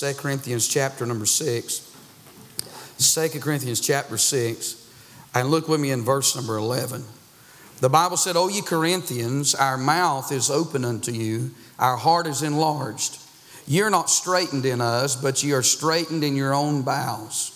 2 Corinthians chapter number 6. 2 Corinthians chapter 6. And look with me in verse number 11. The Bible said, O ye Corinthians, our mouth is open unto you, our heart is enlarged. You're not straitened in us, but ye are straitened in your own bowels.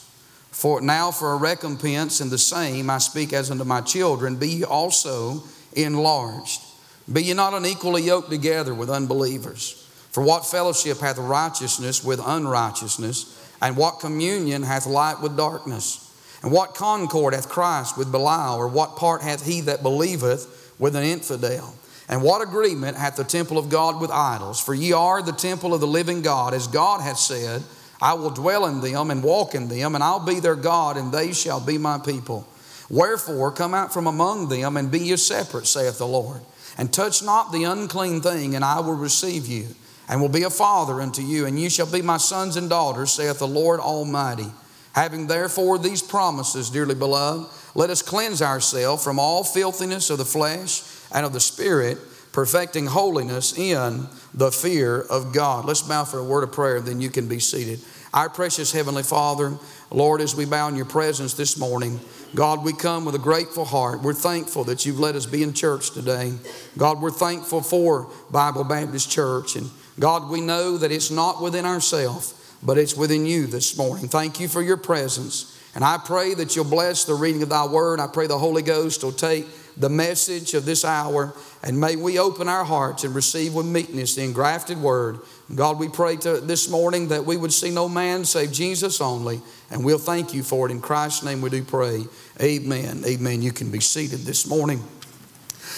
For now, for a recompense in the same, I speak as unto my children, be ye also enlarged. Be ye not unequally yoked together with unbelievers. For what fellowship hath righteousness with unrighteousness? And what communion hath light with darkness? And what concord hath Christ with Belial? Or what part hath he that believeth with an infidel? And what agreement hath the temple of God with idols? For ye are the temple of the living God, as God hath said, I will dwell in them and walk in them, and I'll be their God, and they shall be my people. Wherefore, come out from among them and be ye separate, saith the Lord. And touch not the unclean thing, and I will receive you, and will be a father unto you, and you shall be my sons and daughters, saith the Lord Almighty. Having therefore these promises, dearly beloved, let us cleanse ourselves from all filthiness of the flesh and of the Spirit, perfecting holiness in the fear of God. Let's bow for a word of prayer, then you can be seated. Our precious Heavenly Father, Lord, as we bow in your presence this morning, God, we come with a grateful heart. We're thankful that you've let us be in church today. God, we're thankful for Bible Baptist Church. And God, we know that it's not within ourselves, but it's within you this morning. Thank you for your presence. And I pray that you'll bless the reading of thy word. I pray the Holy Ghost will take the message of this hour, and may we open our hearts and receive with meekness the engrafted word. God, we pray to this morning that we would see no man save Jesus only, and we'll thank you for it. In Christ's name we do pray. Amen. Amen. You can be seated this morning.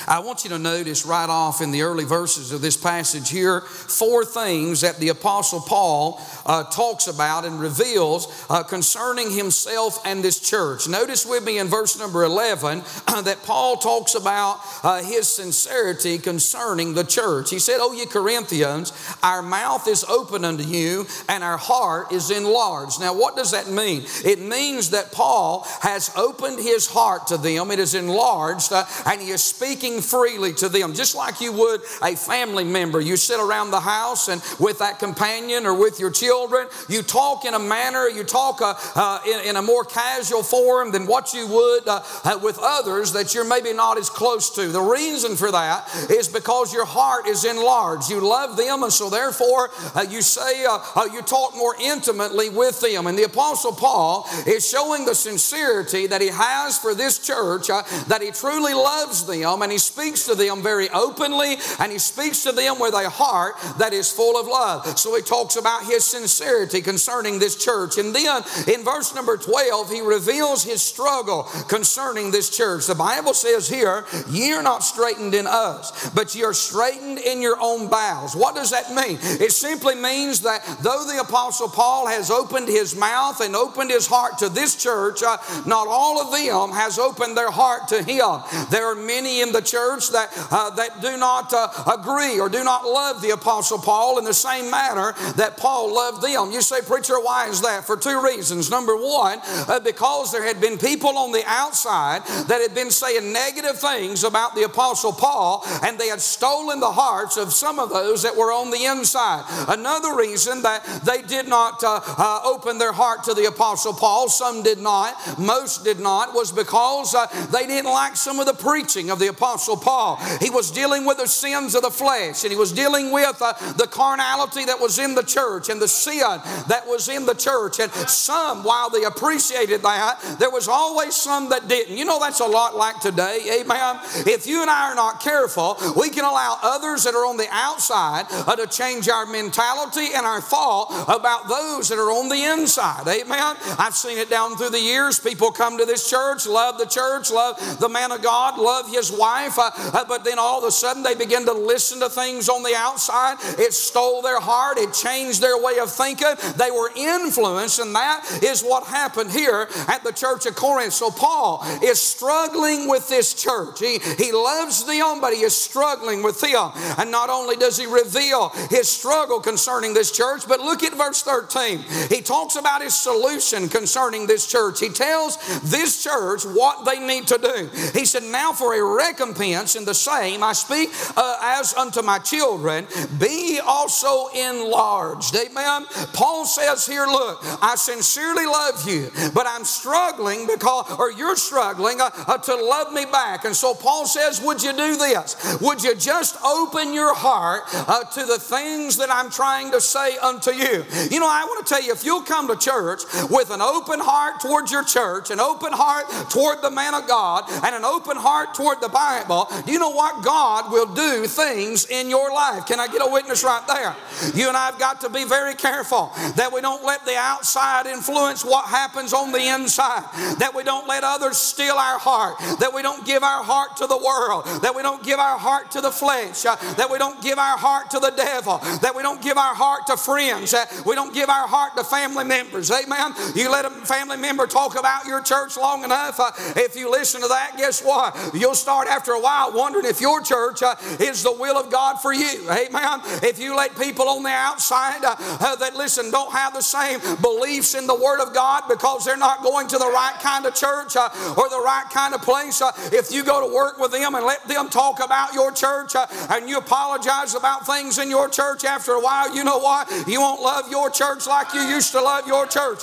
I want you to notice right off in the early verses of this passage here four things that the Apostle Paul uh, talks about and reveals uh, concerning himself and this church. Notice with me in verse number 11 uh, that Paul talks about uh, his sincerity concerning the church. He said, Oh, ye Corinthians, our mouth is open unto you and our heart is enlarged. Now, what does that mean? It means that Paul has opened his heart to them, it is enlarged, uh, and he is speaking speaking freely to them, just like you would a family member. You sit around the house and with that companion or with your children, you talk in a manner, you talk uh, uh, in, in, a more casual form than what you would uh, uh, with others that you're maybe not as close to. The reason for that is because your heart is enlarged. You love them, and so therefore uh, you say, uh, you talk more intimately with them. And the Apostle Paul is showing the sincerity that he has for this church, that he truly loves them, and he speaks to them very openly and he speaks to them with a heart that is full of love. So he talks about his sincerity concerning this church. And then in verse number 12, he reveals his struggle concerning this church. The Bible says here, Ye are not straitened in us, but ye are straitened in your own bowels. What does that mean? It simply means that though the Apostle Paul has opened his mouth and opened his heart to this church, uh, not all of them has opened their heart to him. There are many in the church that, uh, that do not uh, agree or do not love the Apostle Paul in the same manner that Paul loved them. You say, Preacher, why is that? For two reasons. Number one, uh, because there had been people on the outside that had been saying negative things about the Apostle Paul, and they had stolen the hearts of some of those that were on the inside. Another reason that they did not uh, uh, open their heart to the Apostle Paul, some did not, most did not, was because uh, they didn't like some of the preaching of the Apostle Apostle Paul. He was dealing with the sins of the flesh and he was dealing with uh, the carnality that was in the church and the sin that was in the church. And some, while they appreciated that, there was always some that didn't. You know, that's a lot like today, amen? If you and I are not careful, we can allow others that are on the outside uh, to change our mentality and our thought about those that are on the inside, amen? I've seen it down through the years. People come to this church, love the church, love the man of God, love his wife life, uh, but then all of a sudden they begin to listen to things on the outside. It stole their heart, it changed their way of thinking. They were influenced, and that is what happened here at the church of Corinth. So Paul is struggling with this church. He, he loves them, but he is struggling with them. And not only does he reveal his struggle concerning this church, but look at verse 13. He talks about his solution concerning this church. He tells this church what they need to do. He said, Now for a record recompense in the same. I speak uh, as unto my children, be also enlarged. Amen. Paul says here, look, I sincerely love you, but I'm struggling because, or you're struggling uh, uh, to love me back. And so Paul says, would you do this? Would you just open your heart uh, to the things that I'm trying to say unto you? You know, I want to tell you, if you'll come to church with an open heart towards your church, an open heart toward the man of God, and an open heart toward the Bible, do you know what? God will do things in your life. Can I get a witness right there? You and I have got to be very careful that we don't let the outside influence what happens on the inside, that we don't let others steal our heart, that we don't give our heart to the world, that we don't give our heart to the flesh, uh, that we don't give our heart to the devil, that we don't give our heart to friends, that we don't give our heart to family members. Amen. You let a family member talk about your church long enough, uh, if you listen to that, guess what? You'll start after a while wondering if your church uh, is the will of God for you. Amen. If you let people on the outside uh, uh, that listen don't have the same beliefs in the Word of God because they're not going to the right kind of church uh, or the right kind of place, uh, if you go to work with them and let them talk about your church and you apologize about things in your church after a while, you know what? You won't love your church like you used to love your church.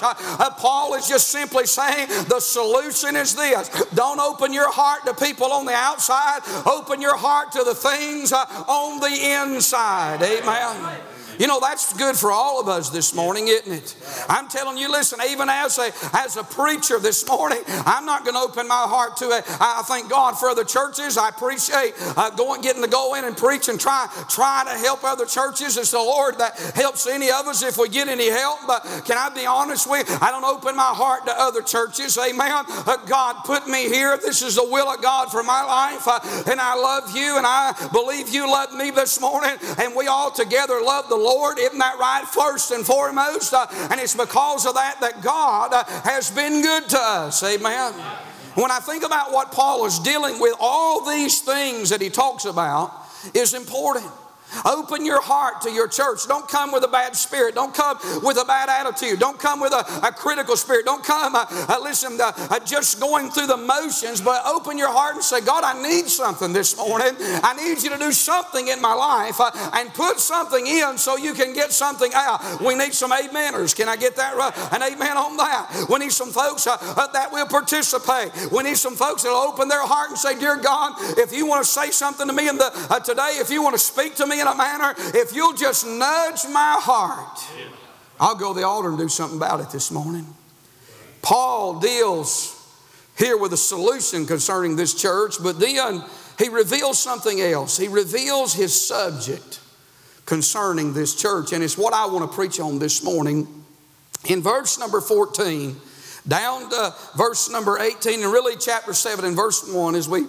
Paul is just simply saying the solution is this don't open your heart to people on the outside, open your heart to the things uh, on the inside. Amen. You know, that's good for all of us this morning, isn't it? I'm telling you, listen, even as a, as a preacher this morning, I'm not going to open my heart to it. I thank God for other churches. I appreciate uh, going, getting to go in and preach and try, try to help other churches. It's the Lord that helps any of us if we get any help. But can I be honest with you? I don't open my heart to other churches. Amen. Uh, God put me here. This is the will of God for my life. Uh, and I love you and I believe you love me this morning. And we all together love the Lord. Isn't that right? First and foremost. Uh, and it's because of that that God uh, has been good to us. Amen. When I think about what Paul is dealing with, all these things that he talks about is important. Open your heart to your church. Don't come with a bad spirit. Don't come with a bad attitude. Don't come with a, a critical spirit. Don't come, uh, uh, listen, uh, uh, just going through the motions, but open your heart and say, God, I need something this morning. I need you to do something in my life uh, and put something in so you can get something out. We need some ameners. Can I get that right? An amen on that. We need some folks uh, that will participate. We need some folks that will open their heart and say, Dear God, if you want to say something to me in the, today, if you want to speak to me, in a manner, if you'll just nudge my heart, I'll go to the altar and do something about it this morning. Paul deals here with a solution concerning this church, but then he reveals something else. He reveals his subject concerning this church, and it's what I want to preach on this morning. In verse number 14, down to verse number 18, and really chapter 7 and verse 1, as we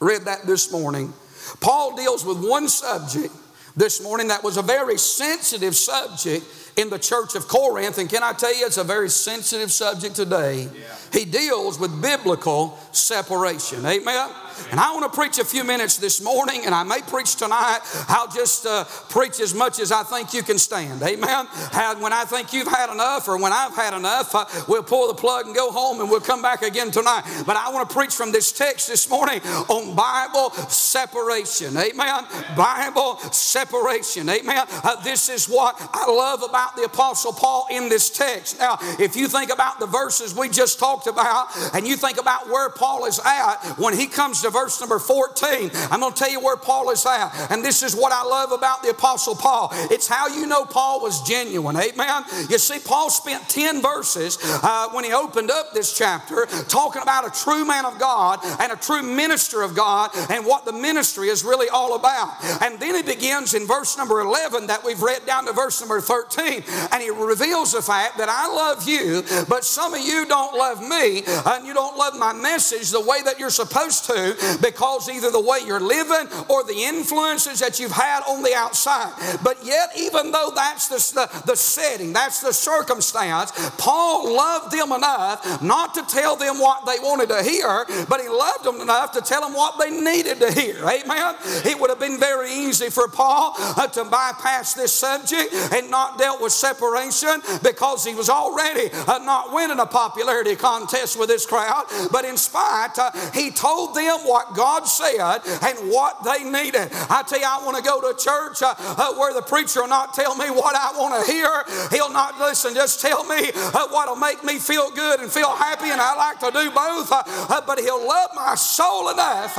read that this morning, Paul deals with one subject this morning that was a very sensitive subject in the church of Corinth. And can I tell you, it's a very sensitive subject today. Yeah. He deals with biblical separation. Amen. And I want to preach a few minutes this morning, and I may preach tonight. I'll just uh, preach as much as I think you can stand. Amen. And when I think you've had enough, or when I've had enough, uh, we'll pull the plug and go home, and we'll come back again tonight. But I want to preach from this text this morning on Bible separation. Amen. Bible separation. Amen. Uh, this is what I love about the Apostle Paul in this text. Now, if you think about the verses we just talked about, and you think about where Paul is at when he comes to verse number 14. I'm going to tell you where Paul is at. And this is what I love about the Apostle Paul. It's how you know Paul was genuine. Amen. You see, Paul spent 10 verses uh, when he opened up this chapter talking about a true man of God and a true minister of God and what the ministry is really all about. And then he begins in verse number 11 that we've read down to verse number 13. And he reveals the fact that I love you, but some of you don't love me and you don't love my message the way that you're supposed to because either the way you're living or the influences that you've had on the outside. But yet, even though that's the, the, the setting, that's the circumstance, Paul loved them enough not to tell them what they wanted to hear, but he loved them enough to tell them what they needed to hear. Amen. It would have been very easy for Paul uh, to bypass this subject and not dealt dealt with separation because he was already uh, not winning a popularity contest with this crowd. But in spite, uh, he told them what God said and what they needed. I tell you, I want to go to a church uh, uh, where the preacher will not tell me what I want to hear. He'll not listen, just tell me uh, what'll make me feel good and feel happy, and I like to do both. Uh, but he'll love my soul enough,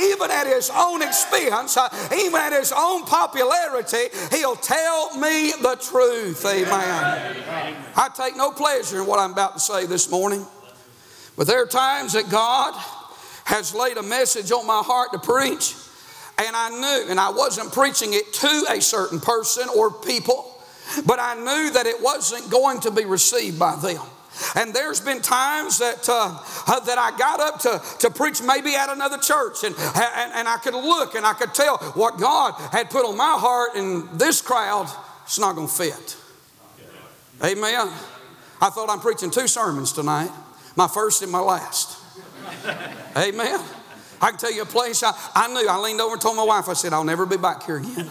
even at his own expense, even at his own popularity, he'll tell me the truth. Amen. I take no pleasure in what I'm about to say this morning. But there are times that God has laid a message on my heart to preach, and I knew, and I wasn't preaching it to a certain person or people, but I knew that it wasn't going to be received by them. And there's been times that, uh, uh, that I got up to, to preach maybe at another church, and, and, and I could look and I could tell what God had put on my heart, and this crowd, it's not going to fit. Amen. I thought I'm preaching two sermons tonight my first and my last. Amen. I can tell you a place I, I knew. I leaned over and told my wife, I said, I'll never be back here again.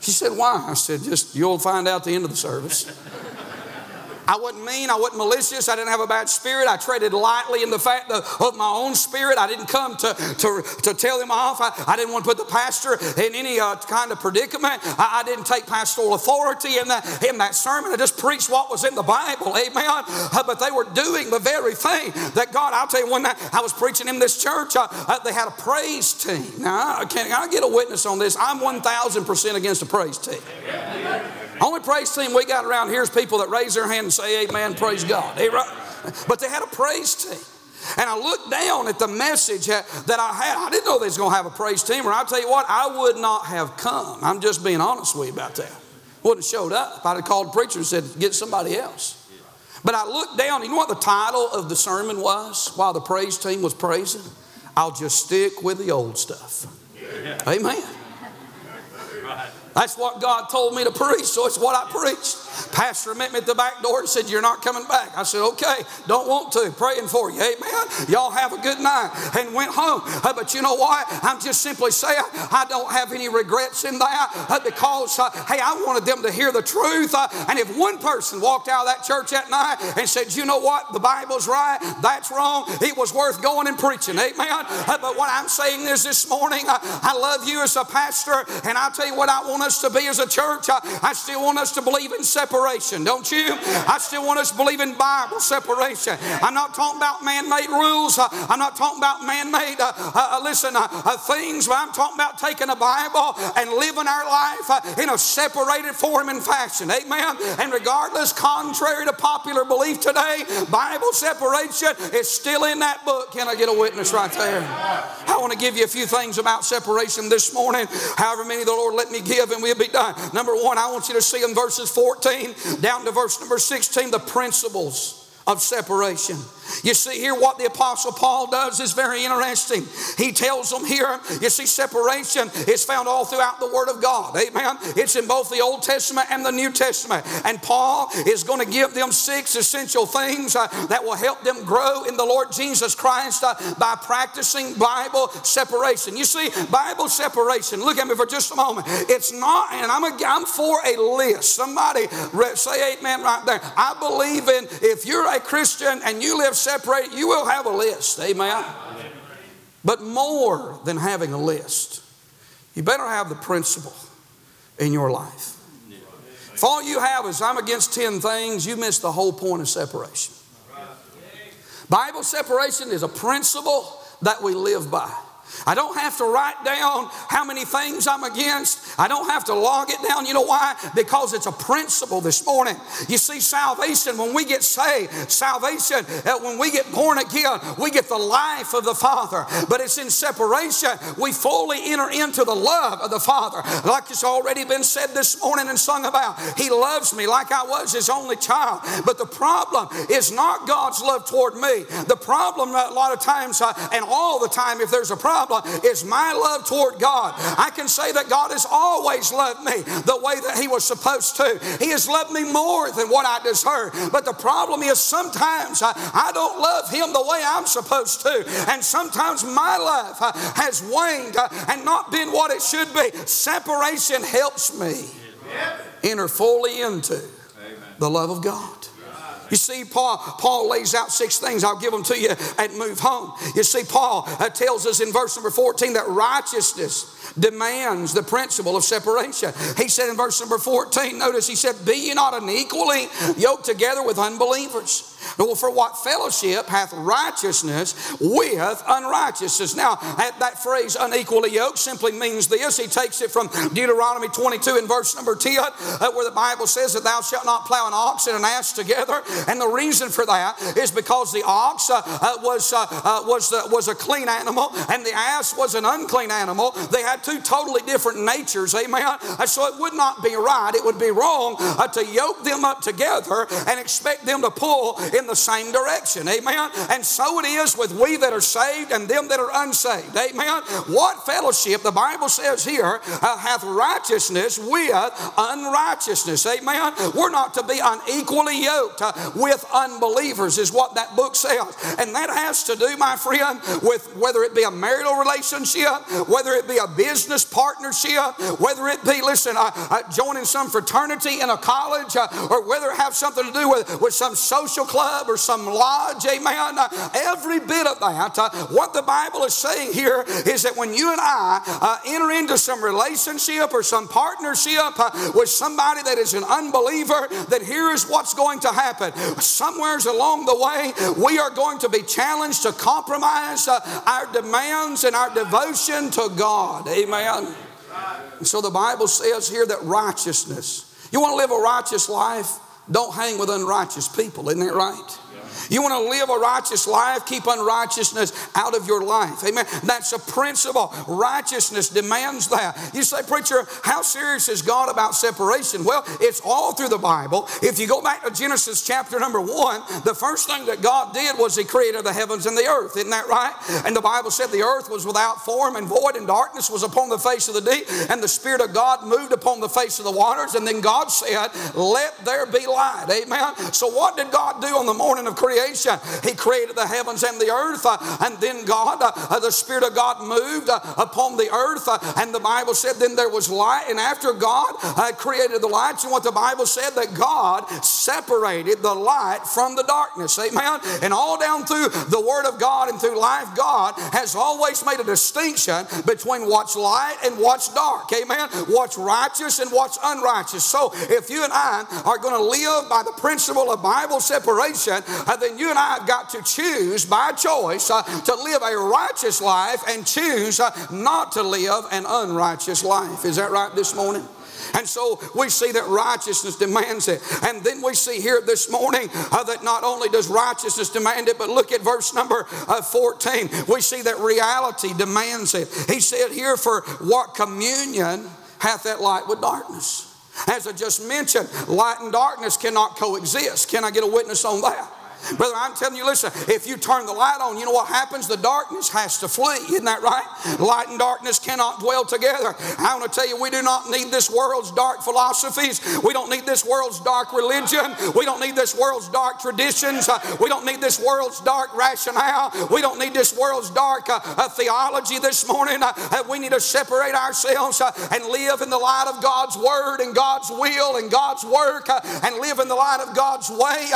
She said, Why? I said, Just you'll find out the end of the service. I wasn't mean. I wasn't malicious. I didn't have a bad spirit. I treaded lightly in the fact of, my own spirit. I didn't come to, to, to tell him off. I, I didn't want to put the pastor in any uh, kind of predicament. I, I, didn't take pastoral authority in that, in that sermon. I just preached what was in the Bible. Amen. Uh, but they were doing the very thing that God, I'll tell you, one night I was preaching in this church, uh, uh they had a praise team. Now, can I get a witness on this? I'm 1,000% against a praise team. Only praise team we got around here is people that raise their hand and say amen, praise God. But they had a praise team. And I looked down at the message that I had. I didn't know they was going to have a praise team. Or I'll tell you what, I would not have come. I'm just being honest with you about that. Wouldn't have showed up. I'd have called the preacher and said, get somebody else. But I looked down. You know what the title of the sermon was while the praise team was praising? I'll just stick with the old stuff. Amen. That's what God told me to preach, so it's what I preached. Pastor met me at the back door and said, You're not coming back. I said, Okay, don't want to. Praying for you. Amen. Y'all have a good night. And went home. Uh, but you know what? I'm just simply saying, I don't have any regrets in that uh, because, uh, hey, I wanted them to hear the truth. and if one person walked out of that church that night and said, You know what? The Bible's right, that's wrong, it was worth going and preaching. Amen. but what I'm saying is this morning, I love you as a pastor, and I'll tell you what I want us to be as a church. I still want us to believe in separation don't you? I still want us to believe in Bible separation. I'm not talking about man made rules. Uh, I'm not talking about man made, uh, uh, uh, listen, uh, uh, things, but I'm talking about taking a Bible and living our life in a separated form and fashion. Amen. And regardless, contrary to popular belief today, Bible separation is still in that book. Can I get a witness right there? I want to give you a few things about separation this morning, however many the Lord let me give, and we'll be done. Number one, I want you to see in verses 14 down to verse number 16 the principles of separation. You see here what the apostle Paul does is very interesting. He tells them here, you see separation is found all throughout the word of God. Amen. It's in both the Old Testament and the New Testament. And Paul is going to give them six essential things uh, that will help them grow in the Lord Jesus Christ uh, by practicing Bible separation. You see, Bible separation, look at me for just a moment. It's not, and I'm, a, I'm for a list. Somebody say amen right there. I believe in if you're a Christian and you live separate, you will have a list. Amen. But more than having a list, you better have the principle in your life. If all you have is I'm against 10 things, you miss the whole point of separation. Bible separation is a principle that we live by. I don't have to write down how many things I'm against. I don't have to log it down. You know why? Because it's a principle this morning. You see, salvation, when we get saved, salvation, uh, when we get born again, we get the life of the Father. But it's in separation, we fully enter into the love of the Father. Like it's already been said this morning and sung about. He loves me like I was his only child. But the problem is not God's love toward me. The problem, a lot of times, uh, and all the time, if there's a problem, is my love toward God. I can say that God has always loved me the way that He was supposed to. He has loved me more than what I deserve. But the problem is sometimes I, I don't love Him the way I'm supposed to. And sometimes my love uh, has waned uh, and not been what it should be. Separation helps me. enter fully into the love of God. You see, Paul, Paul lays out six things. I'll give them to you and move home. You see, Paul uh, tells us in verse number 14 that righteousness demands the principle of separation. He said in verse number 14, notice he said, Be ye not unequally yoked together with unbelievers. Well, for what fellowship hath righteousness with unrighteousness? Now, that phrase unequally yoked simply means this. He takes it from Deuteronomy 22 in verse number 10, uh, where the Bible says that thou shalt not plow an ox and an ass together. And the reason for that is because the ox uh, uh, was, uh, uh, was, uh, was a clean animal and the ass was an unclean animal. They had two totally different natures, amen? so it would not be right, it would be wrong to yoke them up together and expect them to pull in the same direction. Amen. And so it is with we that are saved and them that are unsaved. Amen. What fellowship, the Bible says here, uh, hath righteousness with unrighteousness. Amen. We're not to be unequally yoked uh, with unbelievers, is what that book says. And that has to do, my friend, with whether it be a marital relationship, whether it be a business partnership, whether it be, listen, uh, uh, joining some fraternity in a college, uh, or whether it have something to do with, with some social club or some lodge, amen. Uh, every bit of that. Uh, what the Bible is saying here is that when you and I uh, enter into some relationship or some partnership with somebody that is an unbeliever, that here is what's going to happen. Somewheres along the way, we are going to be challenged to compromise uh, our demands and our devotion to God. Amen. So the Bible says here that righteousness, you want to live a righteous life? Don't hang with unrighteous people, isn't that right? You want to live a righteous life, keep unrighteousness out of your life. Amen. That's a principle. Righteousness demands that. You say, Preacher, how serious is God about separation? Well, it's all through the Bible. If you go back to Genesis chapter number one, the first thing that God did was He created the heavens and the earth. Isn't that right? And the Bible said the earth was without form and void, and darkness was upon the face of the deep, and the Spirit of God moved upon the face of the waters. And then God said, Let there be light. Amen. So, what did God do on the morning of creation? Creation. He created the heavens and the earth, uh, and then God, uh, the Spirit of God moved uh, upon the earth, and the Bible said then there was light. And after God created the lights, and what the Bible said that God separated the light from the darkness. Amen. And all down through the Word of God and through life, God has always made a distinction between what's light and what's dark. Amen. What's righteous and what's unrighteous. So if you and I are going to live by the principle of Bible separation, then then you and I have got to choose by choice uh, to live a righteous life and choose uh, not to live an unrighteous life. Is that right this morning? And so we see that righteousness demands it. And then we see here this morning uh, that not only does righteousness demand it, but look at verse number uh, 14. We see that reality demands it. He said here, For what communion hath that light with darkness? As I just mentioned, light and darkness cannot coexist. Can I get a witness on that? Brother, I'm telling you, listen, if you turn the light on, you know what happens? The darkness has to flee. Isn't that right? Light and darkness cannot dwell together. I want to tell you, we do not need this world's dark philosophies. We don't need this world's dark religion. We don't need this world's dark traditions. Uh, we don't need this world's dark rationale. We don't need this world's dark uh, uh, theology this morning. We need to separate ourselves and live in the light of God's word and God's will and God's work and live in the light of God's way.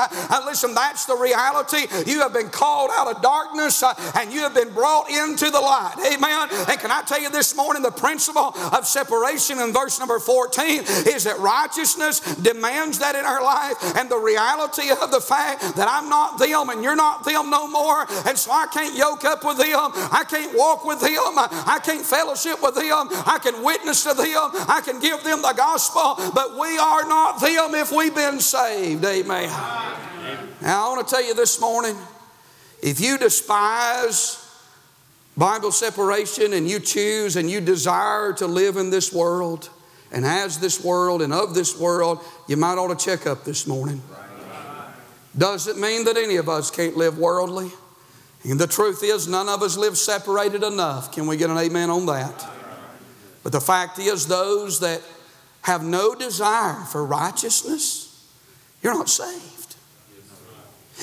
listen, that's the the reality. You have been called out of darkness uh, and you have been brought into the light. Amen. And can I tell you this morning the principle of separation in verse number 14 is that righteousness demands that in our life and the reality of the fact that I'm not them and you're not them no more. And so I can't yoke up with them. I can't walk with them. I can't fellowship with them. I can witness to them. I can give them the gospel. But we are not them if we've been saved. Amen. Now, I want to tell you this morning if you despise Bible separation and you choose and you desire to live in this world and as this world and of this world, you might ought to check up this morning. Does it mean that any of us can't live worldly? And the truth is, none of us live separated enough. Can we get an amen on that? But the fact is, those that have no desire for righteousness, you're not saved.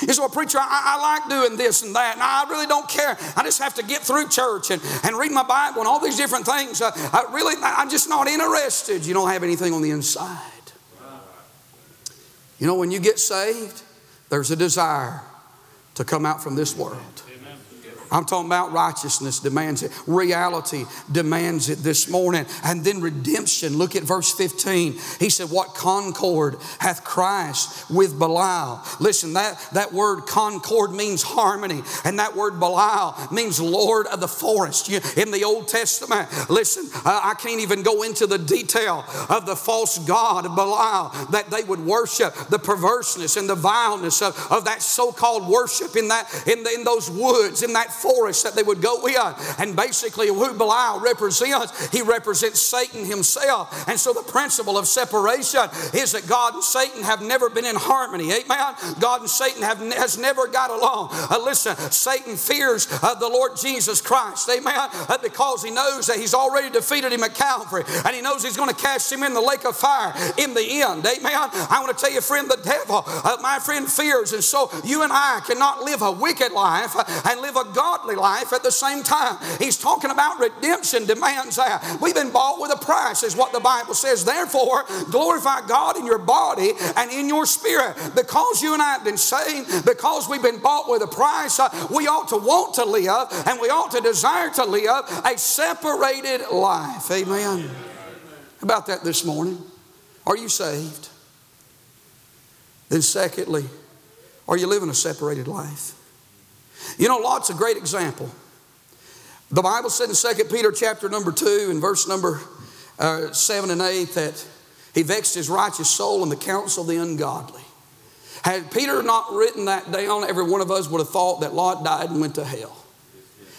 You say, well, preacher, I, I, like doing this and that, and I really don't care. I just have to get through church and, and read my Bible and all these different things. Uh, I really, I'm just not interested. You don't have anything on the inside. You know, when you get saved, there's a desire to come out from this world. I'm talking about righteousness demands it. Reality demands it this morning. And then redemption. Look at verse 15. He said, What concord hath Christ with Belial? Listen, that, that word concord means harmony. And that word Belial means Lord of the forest. You, in the Old Testament, listen, uh, I can't even go into the detail of the false God of Belial that they would worship, the perverseness and the vileness of, of that so called worship in, that, in, the, in those woods, in that forest that they would go in. And basically, who Belial represents, he represents Satan himself. And so the principle of separation is that God and Satan have never been in harmony. Amen. God and Satan have has never got along. Uh, listen, Satan fears uh, the Lord Jesus Christ. Amen. Uh, because he knows that he's already defeated him at Calvary, and he knows he's going to cast him in the lake of fire in the end. Amen. I want to tell you, friend, the devil, uh, my friend, fears, and so you and I cannot live a wicked life uh, and live a godly life at the same time. He's talking about redemption demands that. We've been bought with a price, is what the Bible says. Therefore, glorify God in your body and in your spirit. Because you and I have been saved, because we've been bought with a price, uh, we ought to want to live and we ought to desire to live a separated life. Amen. About that this morning. Are you saved? Then, secondly, are you living a separated life? You know, Lot's a great example. The Bible said in 2 Peter chapter number 2 and verse number uh, 7 and 8 that he vexed his righteous soul in the counsel of the ungodly. Had Peter not written that down, every one of us would have thought that Lot died and went to hell.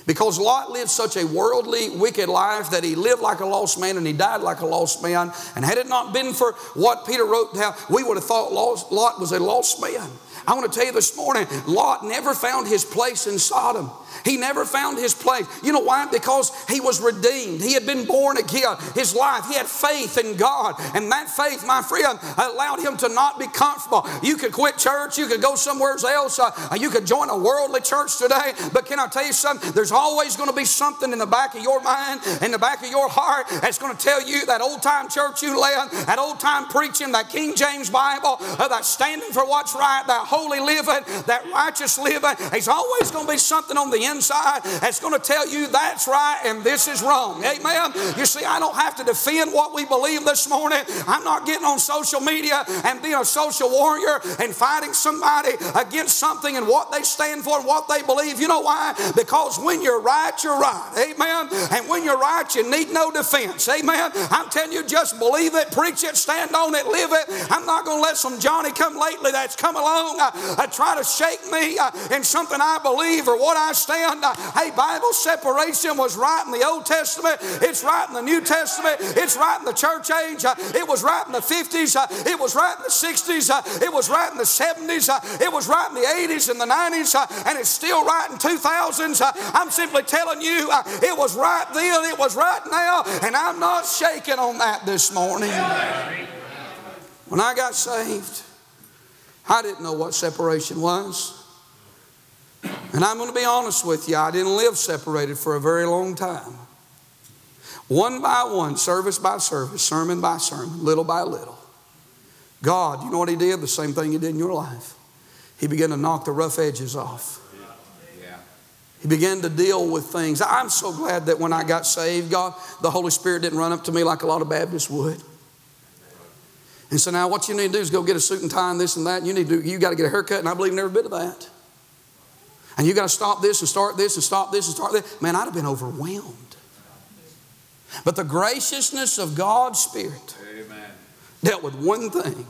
Because Lot lived such a worldly, wicked life that he lived like a lost man and he died like a lost man. And had it not been for what Peter wrote down, we would have thought Lot was a lost man. I want to tell you this morning, Lot never found his place in Sodom. He never found his place. You know why? Because he was redeemed. He had been born again. His life, he had faith in God. And that faith, my friend, allowed him to not be comfortable. You could quit church, you could go somewhere else, uh, you could join a worldly church today. But can I tell you something? There's always going to be something in the back of your mind, in the back of your heart, that's going to tell you that old time church you left, that old time preaching, that King James Bible, uh, that standing for what's right, that holy living, that righteous living. There's always going to be something on the inside that's going to tell you that's right and this is wrong. Amen. You see, I don't have to defend what we believe this morning. I'm not getting on social media and being a social warrior and fighting somebody against something and what they stand for and what they believe. You know why? Because when you're right, you're right. Amen. And when you're right, you need no defense. Amen. I'm telling you, just believe it, preach it, stand on it, live it. I'm not going to let some Johnny come lately that's come along uh, uh, try to shake me uh, in something I believe or what I stand uh, hey, Bible separation was right in the Old Testament, it's right in the New Testament, it's right in the church age, uh, it was right in the 50s, uh, it was right in the 60s, uh, it was right in the 70s, uh, it was right in the 80s and the 90s, uh, and it's still right in 2000s. I'm simply telling you, uh, it was right then, it was right now, and I'm not shaking on that this morning. When I got saved, I didn't know what separation was. And I'm going to be honest with you, I didn't live separated for a very long time. One by one, service by service, sermon by sermon, little by little. God, you know what He did? The same thing He did in your life. He began to knock the rough edges off. He began to deal with things. I'm so glad that when I got saved, God, the Holy Spirit didn't run up to me like a lot of Baptists would. And so now what you need to do is go get a suit and tie and this and that. You need to you got to get a haircut, and I believe in every bit of that and you got to stop this and start this and stop this and start this, man, I'd have been overwhelmed. But the graciousness of God's Spirit Amen. dealt with one thing.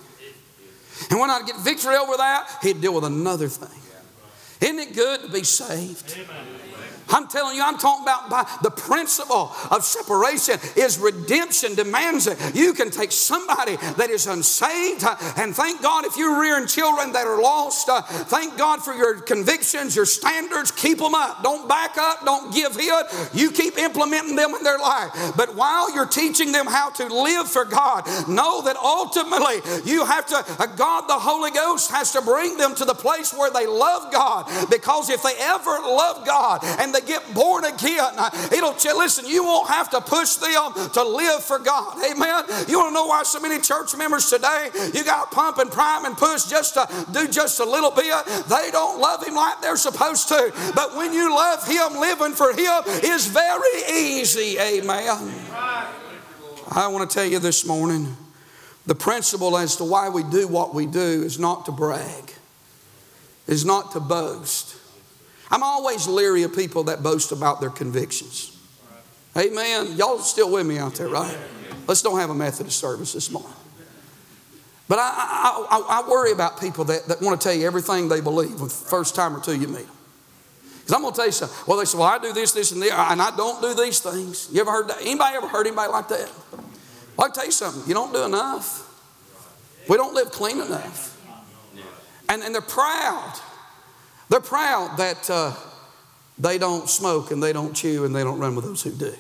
And when I'd get victory over that, He'd deal with another thing. Isn't it good to be saved? Amen. I'm telling you, I'm talking about by the principle of separation is redemption demands it. You can take somebody that is unsaved, uh, and thank God if you're rearing children that are lost, uh, thank God for your convictions, your standards, keep them up. Don't back up, don't give in. You keep implementing them in their life. But while you're teaching them how to live for God, know that ultimately you have to, uh, God the Holy Ghost has to bring them to the place where they love God. Because if they ever love God and they get born again, it'll listen, you won't have to push them to live for God. Amen. You want to know why so many church members today, you got pump and prime and push just to do just a little bit. They don't love Him like they're supposed to. But when you love Him, living for Him is very easy. Amen. I want to tell you this morning the principle as to why we do what we do is not to brag, is not to boast. I'm always leery of people that boast about their convictions. Amen. Y'all still with me out there, right? Let's don't have a Methodist service this morning. But I, I, I, worry about people that, that want to tell you everything they believe the first time or two you meet them. Because I'm going to tell you something. Well, they say, well, I do this, this, and that, and I don't do these things. You ever heard that? Anybody ever heard anybody like that? Well, I tell you something. You don't do enough. We don't live clean enough. And, and they're proud. They're proud that uh, they don't smoke and they don't chew and they don't run with those who do.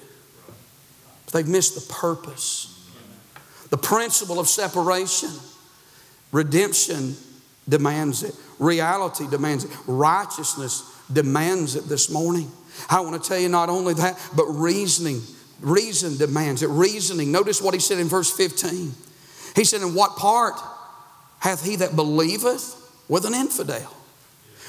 But They've missed the purpose. The principle of separation. Redemption demands it. Reality demands it. Righteousness demands it this morning. I want to tell you not only that, but reasoning. Reason demands it. Reasoning. Notice what he said in verse 15. He said, In what part hath he that believeth with an infidel?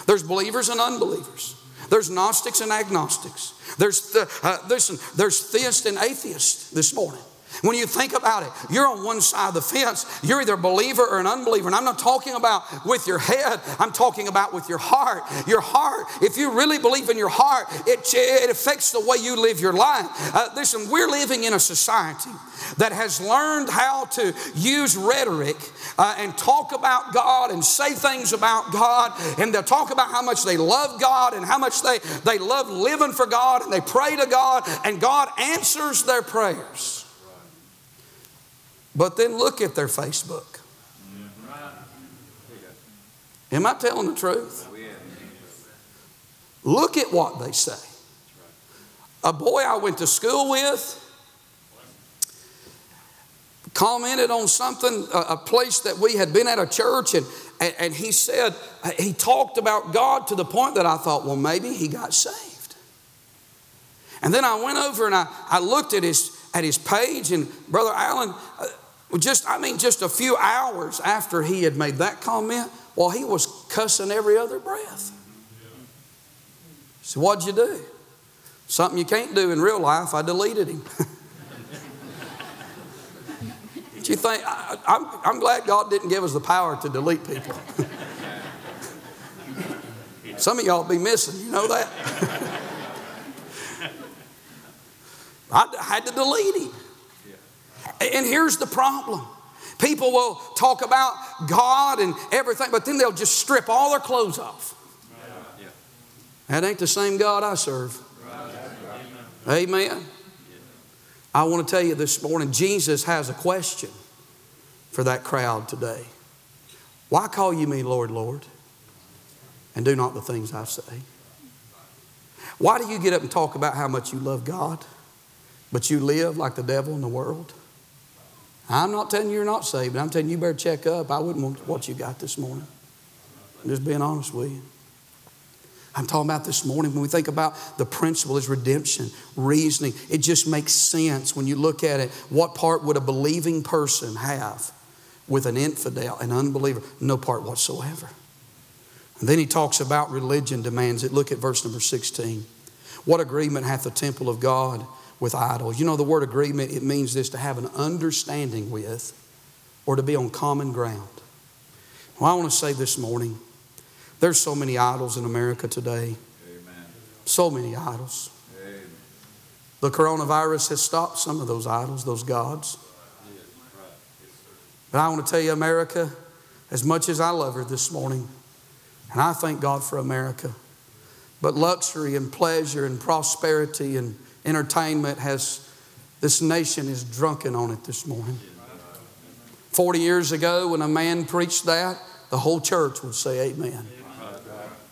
There's believers and unbelievers. There's Gnostics and agnostics. There's, th- uh, there's, there's theists and atheists this morning. When you think about it, you're on one side of the fence. You're either a believer or an unbeliever. And I'm not talking about with your head, I'm talking about with your heart. Your heart, if you really believe in your heart, it, it affects the way you live your life. Uh, listen, we're living in a society that has learned how to use rhetoric uh, and talk about God and say things about God. And they'll talk about how much they love God and how much they, they love living for God and they pray to God, and God answers their prayers. But then look at their Facebook. Am I telling the truth? Look at what they say. A boy I went to school with commented on something, a place that we had been at a church, and, and he said, he talked about God to the point that I thought, well, maybe he got saved. And then I went over and I, I looked at his, at his page, and Brother Allen, uh, just, I mean, just a few hours after he had made that comment, well, he was cussing every other breath. So, what'd you do? Something you can't do in real life, I deleted him. Do you think, I, I'm, I'm glad God didn't give us the power to delete people. Some of y'all be missing, you know that? I had to delete him. And here's the problem people will talk about God and everything, but then they'll just strip all their clothes off. That ain't the same God I serve. Amen. I want to tell you this morning Jesus has a question for that crowd today. Why call you me Lord, Lord, and do not the things I say? Why do you get up and talk about how much you love God, but you live like the devil in the world? I'm not telling you you're not saved, but I'm telling you you better check up. I wouldn't want what you got this morning. I'm just being honest with you. I'm talking about this morning when we think about the principle is redemption, reasoning. It just makes sense when you look at it. What part would a believing person have with an infidel, an unbeliever? No part whatsoever. And then he talks about religion demands it. Look at verse number 16. What agreement hath the temple of God with idols. You know, the word agreement, it means this to have an understanding with or to be on common ground. Well, I want to say this morning there's so many idols in America today. Amen. So many idols. Amen. The coronavirus has stopped some of those idols, those gods. But I want to tell you, America, as much as I love her this morning, and I thank God for America, but luxury and pleasure and prosperity and entertainment has, this nation is drunken on it this morning. 40 years ago, when a man preached that, the whole church would say amen.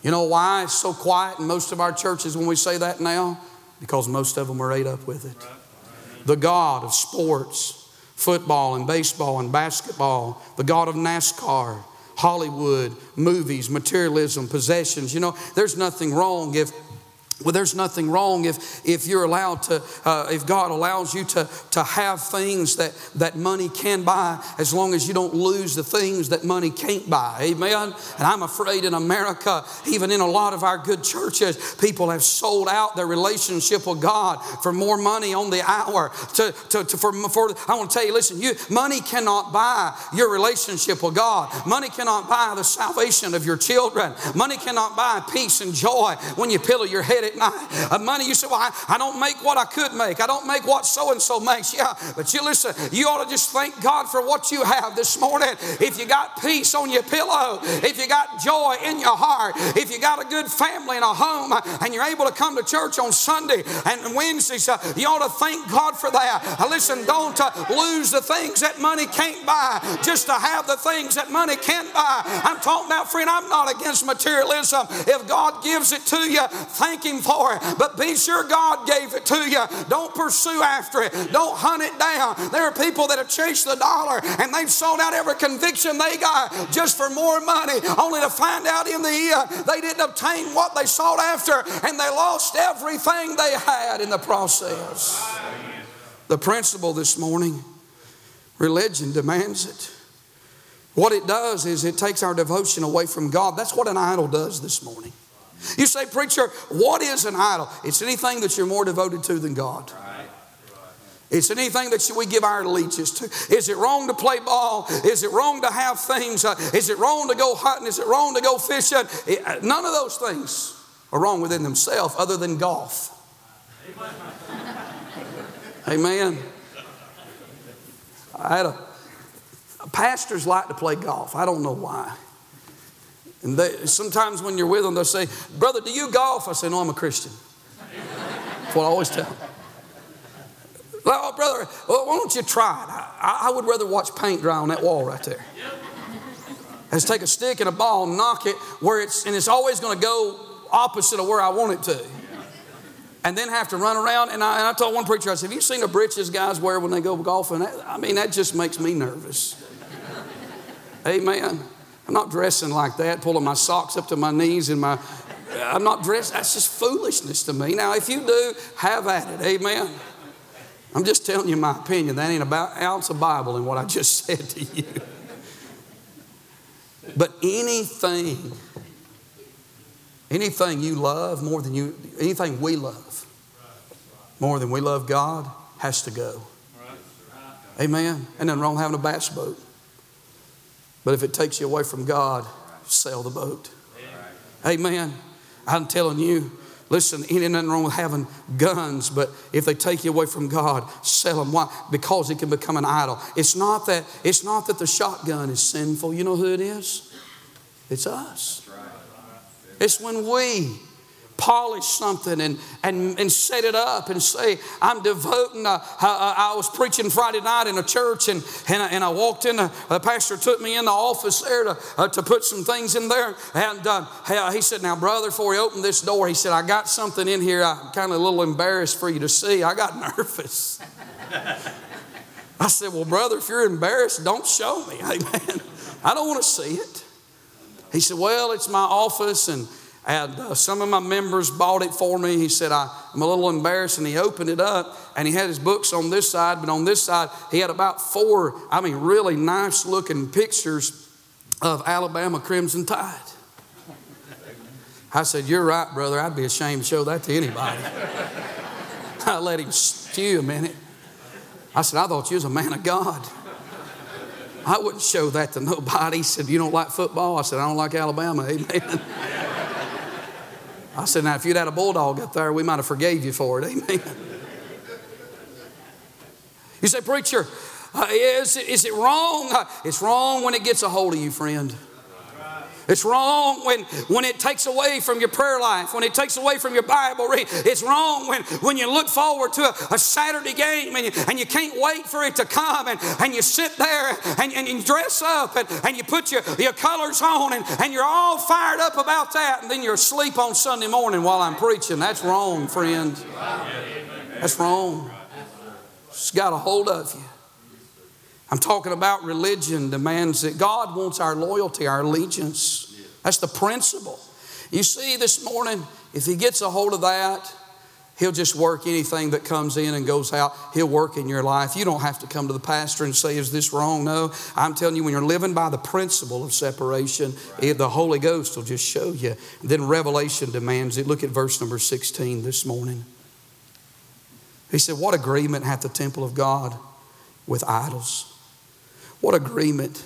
You know why it's so quiet in most of our churches when we say that now? Because most of them are ate up with it. The God of sports, football and baseball and basketball, the God of NASCAR, Hollywood, movies, materialism, possessions. You know, there's nothing wrong if well, there's nothing wrong if, if you're allowed to, uh, if God allows you to, to have things that, that money can buy, as long as you don't lose the things that money can't buy. Amen. And I'm afraid in America, even in a lot of our good churches, people have sold out their relationship with God for more money on the hour. To, to, to for, for, I want to tell you, listen, you, money cannot buy your relationship with God. Money cannot buy the salvation of your children. Money cannot buy peace and joy when you pillow your head Uh, money, you say, well, I, I don't make what I could make. I don't make what so and so makes. Yeah, but you listen, you ought to just thank God for what you have this morning. If you got peace on your pillow, if you got joy in your heart, if you got a good family and a home, uh, and you're able to come to church on Sunday and Wednesdays, uh, you ought to thank God for that. Uh, listen, don't uh, lose the things that money can't buy just to have the things that money can't buy. I'm talking about, friend, I'm not against materialism. If God gives it to you, thank Him for it. But be sure God gave it to you. Don't pursue after it. Don't hunt it down. There are people that have chased the dollar and they've sold out every conviction they got just for more money, only to find out in the end they didn't obtain what they sought after and they lost everything they had in the process. The principle this morning religion demands it. What it does is it takes our devotion away from God. That's what an idol does this morning. You say, Preacher, what is an idol? It's anything that you're more devoted to than God. It's anything that we give our allegiance to. Is it wrong to play ball? Is it wrong to have things? Uh, is it wrong to go hunting? Is it wrong to go fishing? Uh, none of those things are wrong within themselves other than golf. Amen. I had a, pastors like to play golf. I don't know why. And they, sometimes when you're with them, they'll say, Brother, do you golf? I say, No, I'm a Christian. That's what I always tell them. Well, oh, brother, well, why don't you try it? I, I, would rather watch paint dry on that wall right there. Let's take a stick and a ball and knock it where it's, and it's always going to go opposite of where I want it to. And then have to run around. And I, and I told one preacher, I said, Have you seen the breeches guys wear when they go golfing? I mean, that just makes me nervous. Amen. I'm not dressing like that, pulling my socks up to my knees and my, I'm not dressed. That's just foolishness to me. Now, if you do, have at it. Amen. I'm just telling you my opinion. That ain't about ounce of Bible in what I just said to you. But anything, anything you love more than you, anything we love more than we love God has to go. Amen. And nothing wrong having a bass boat. But if it takes you away from God, sell the boat. Amen. I'm telling you, listen, ain't nothing wrong with having guns, but if they take you away from God, sell them. Why? Because it can become an idol. It's not that, it's not that the shotgun is sinful. You know who it is? It's us. It's when we polish something and, and, and set it up and say, I'm devoting. Uh, I, I, was preaching Friday night in a church and, and, I, and I walked in, the, the pastor took me in the office there to, uh, to put some things in there. And uh, he said, Now, brother, before he opened this door, he said, I got something in here I'm kind of a little embarrassed for you to see. I got nervous. I said, Well, brother, if you're embarrassed, don't show me. Amen. I don't want to see it. He said, Well, it's my office and and uh, some of my members bought it for me. He said, I, am a little embarrassed. And he opened it up and he had his books on this side, but on this side, he had about four, I mean, really nice looking pictures of Alabama Crimson Tide. I said, You're right, brother. I'd be ashamed to show that to anybody. I let him stew a minute. I said, I thought you was a man of God. I wouldn't show that to nobody. He said, You don't like football? I said, I don't like Alabama. Amen. I said, now if you'd had a bulldog up there, we might have forgave you for it. Amen. You say, preacher, uh, is, it, is it wrong? Uh, it's wrong when it gets a hold of you, friend. It's wrong when, when it takes away from your prayer life, when it takes away from your Bible read. It's wrong when, when you look forward to a, a Saturday game and you, and you can't wait for it to come and, and you sit there and, and you dress up and, and you put your, your colors on and, and you're all fired up about that and then you're asleep on Sunday morning while I'm preaching. That's wrong, friend. That's wrong. It's got a hold of you. I'm talking about religion demands that God wants our loyalty, our allegiance. That's the principle. You see, this morning, if he gets a hold of that, He'll just work anything that comes in and goes out. He'll work in your life. You don't have to come to the pastor and say, Is this wrong? No. I'm telling you, when you're living by the principle of separation, right. the Holy Ghost will just show you. Then Revelation demands it. Look at verse number 16 this morning. He said, What agreement hath the temple of God with idols? What agreement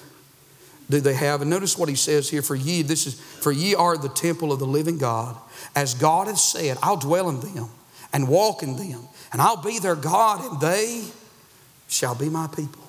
do they have? And notice what he says here for ye, this is for ye are the temple of the living God. As God has said, I'll dwell in them and walk in them. And I'll be their God, and they shall be my people.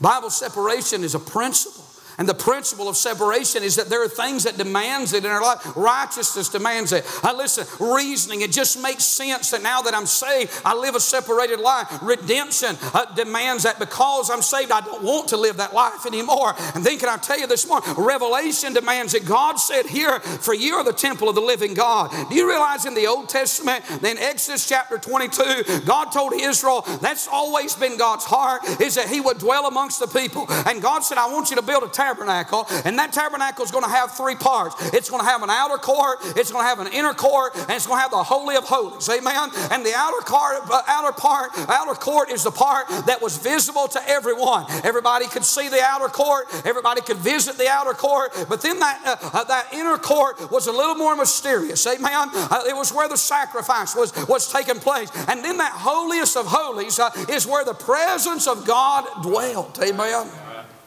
Bible separation is a principle. And the principle of separation is that there are things that demands it in our life. Righteousness demands it. I listen, reasoning, it just makes sense that now that I'm saved, I live a separated life. Redemption uh, demands that because I'm saved, I don't want to live that life anymore. And then can I tell you this morning, revelation demands it. God said here, for you are the temple of the living God. Do you realize in the Old Testament, in Exodus chapter 22, God told Israel, that's always been God's heart, is that he would dwell amongst the people. And God said, I want you to build a tabernacle, and that tabernacle is going to have three parts. It's going to have an outer court, it's going to have an inner court, and it's going to have the holy of holies. Amen. And the outer court, uh, outer part, outer court is the part that was visible to everyone. Everybody could see the outer court. Everybody could visit the outer court. But then that uh, uh, that inner court was a little more mysterious. Amen. Uh, it was where the sacrifice was was taking place, and then that holiest of holies uh, is where the presence of God dwelt. Amen.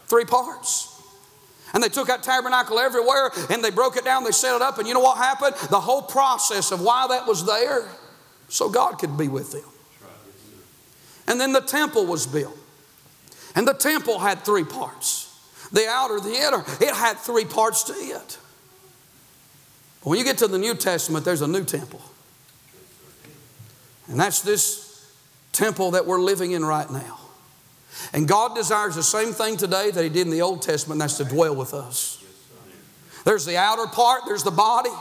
Three parts. And they took that tabernacle everywhere and they broke it down, they set it up, and you know what happened? The whole process of why that was there, so God could be with them. And then the temple was built. And the temple had three parts the outer, the inner. It had three parts to it. But when you get to the New Testament, there's a new temple. And that's this temple that we're living in right now. And God desires the same thing today that He did in the Old Testament, that's to dwell with us. There's the outer part, there's the body,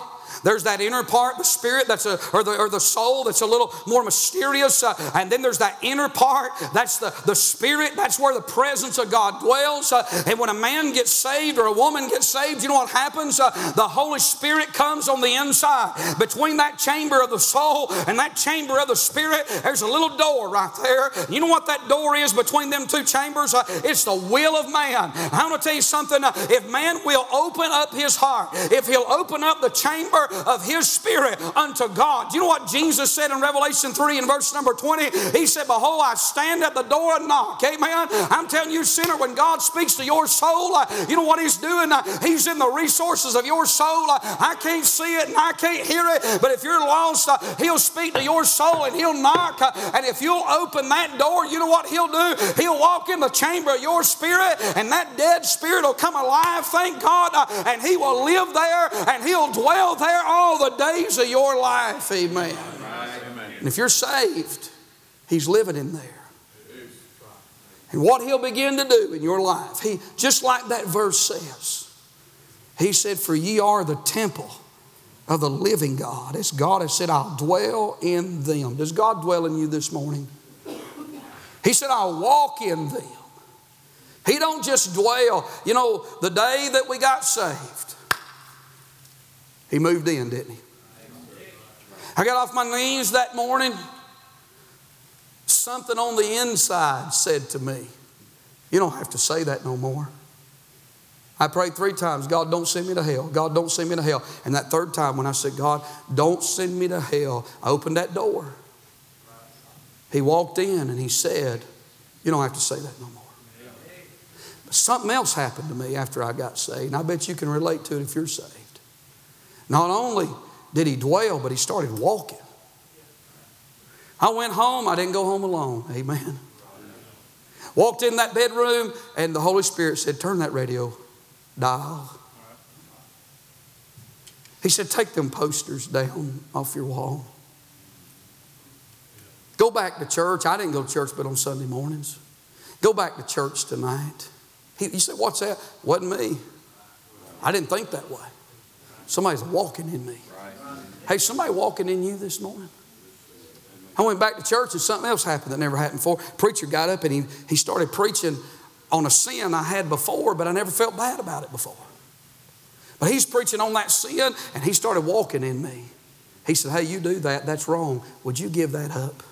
there's that inner part, the spirit, that's a, or the, or the soul, that's a little more mysterious. Uh, and then there's that inner part, that's the, the spirit, that's where the presence of God dwells. Uh, and when a man gets saved or a woman gets saved, you know what happens? Uh, the Holy Spirit comes on the inside. Between that chamber of the soul and that chamber of the spirit, there's a little door right there. You know what that door is between them two chambers? Uh, it's the will of man. I want to tell you something. Uh, if man will open up his heart, if he'll open up the chamber of his spirit unto God. Do you know what Jesus said in Revelation 3 and verse number 20? He said, Behold, I stand at the door and knock. Amen. I'm telling you, sinner, when God speaks to your soul, uh, you know what he's doing? Uh, he's in the resources of your soul. Uh, I can't see it and I can't hear it, but if you're lost, he'll speak to your soul and he'll knock. and if you'll open that door, you know what he'll do? He'll walk in the chamber of your spirit and that dead spirit will come alive, thank God, and he will live there and he'll dwell there there all the days of your life. Amen. And if you're saved, He's living in there. And what He'll begin to do in your life, He just like that verse says, He said, For ye are the temple of the living God. As God has said, I'll dwell in them. Does God dwell in you this morning? He said, I'll walk in them. He don't just dwell. You know, the day that we got saved, he moved in, didn't he? I got off my knees that morning. Something on the inside said to me, You don't have to say that no more. I prayed three times, God, don't send me to hell. God, don't send me to hell. And that third time, when I said, God, don't send me to hell, I opened that door. He walked in and he said, You don't have to say that no more. But something else happened to me after I got saved. And I bet you can relate to it if you're saved. Not only did he dwell, but he started walking. I went home, I didn't go home alone. Amen. Walked in that bedroom, and the Holy Spirit said, Turn that radio dial. He said, Take them posters down off your wall. Go back to church. I didn't go to church but on Sunday mornings. Go back to church tonight. He, said, What's that? Wasn't me. I didn't think that way. Somebody's walking in me. Hey, somebody walking in you this morning? I went back to church and something else happened that never happened before. Preacher got up and he, he started preaching on a sin I had before, but I never felt bad about it before. But he's preaching on that sin, and he started walking in me. He said, Hey, you do that. That's wrong. Would you give that up?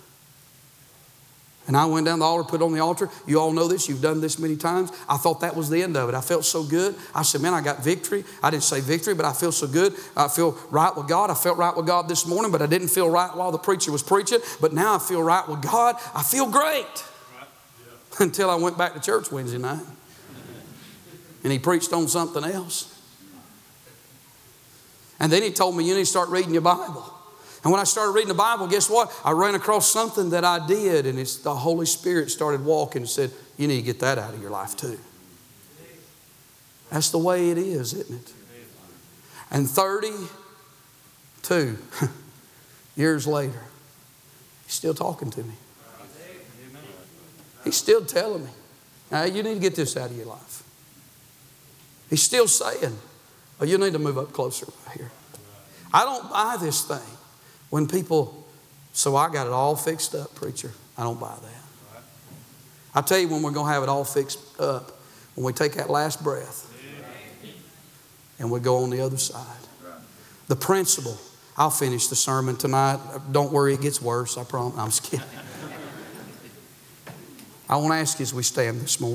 And I went down the altar, put it on the altar. You all know this. You've done this many times. I thought that was the end of it. I felt so good. I said, Man, I got victory. I didn't say victory, but I feel so good. I feel right with God. I felt right with God this morning, but I didn't feel right while the preacher was preaching. But now I feel right with God. I feel great. Until I went back to church Wednesday night and he preached on something else. And then he told me, You need to start reading your Bible. And when I started reading the Bible, guess what? I ran across something that I did, and it's the Holy Spirit started walking and said, You need to get that out of your life too. That's the way it is, isn't it? And 32 years later, he's still talking to me. He's still telling me, now you need to get this out of your life. He's still saying, oh, you need to move up closer right here. I don't buy this thing when people, so I got it all fixed up, preacher. I don't buy that. I tell you when we're going to have it all fixed up, when we take that last breath and we go on the other side. The principle, I'll finish the sermon tonight. Don't worry, it gets worse, I promise. I'm just kidding. I want to ask you as we stand this morning.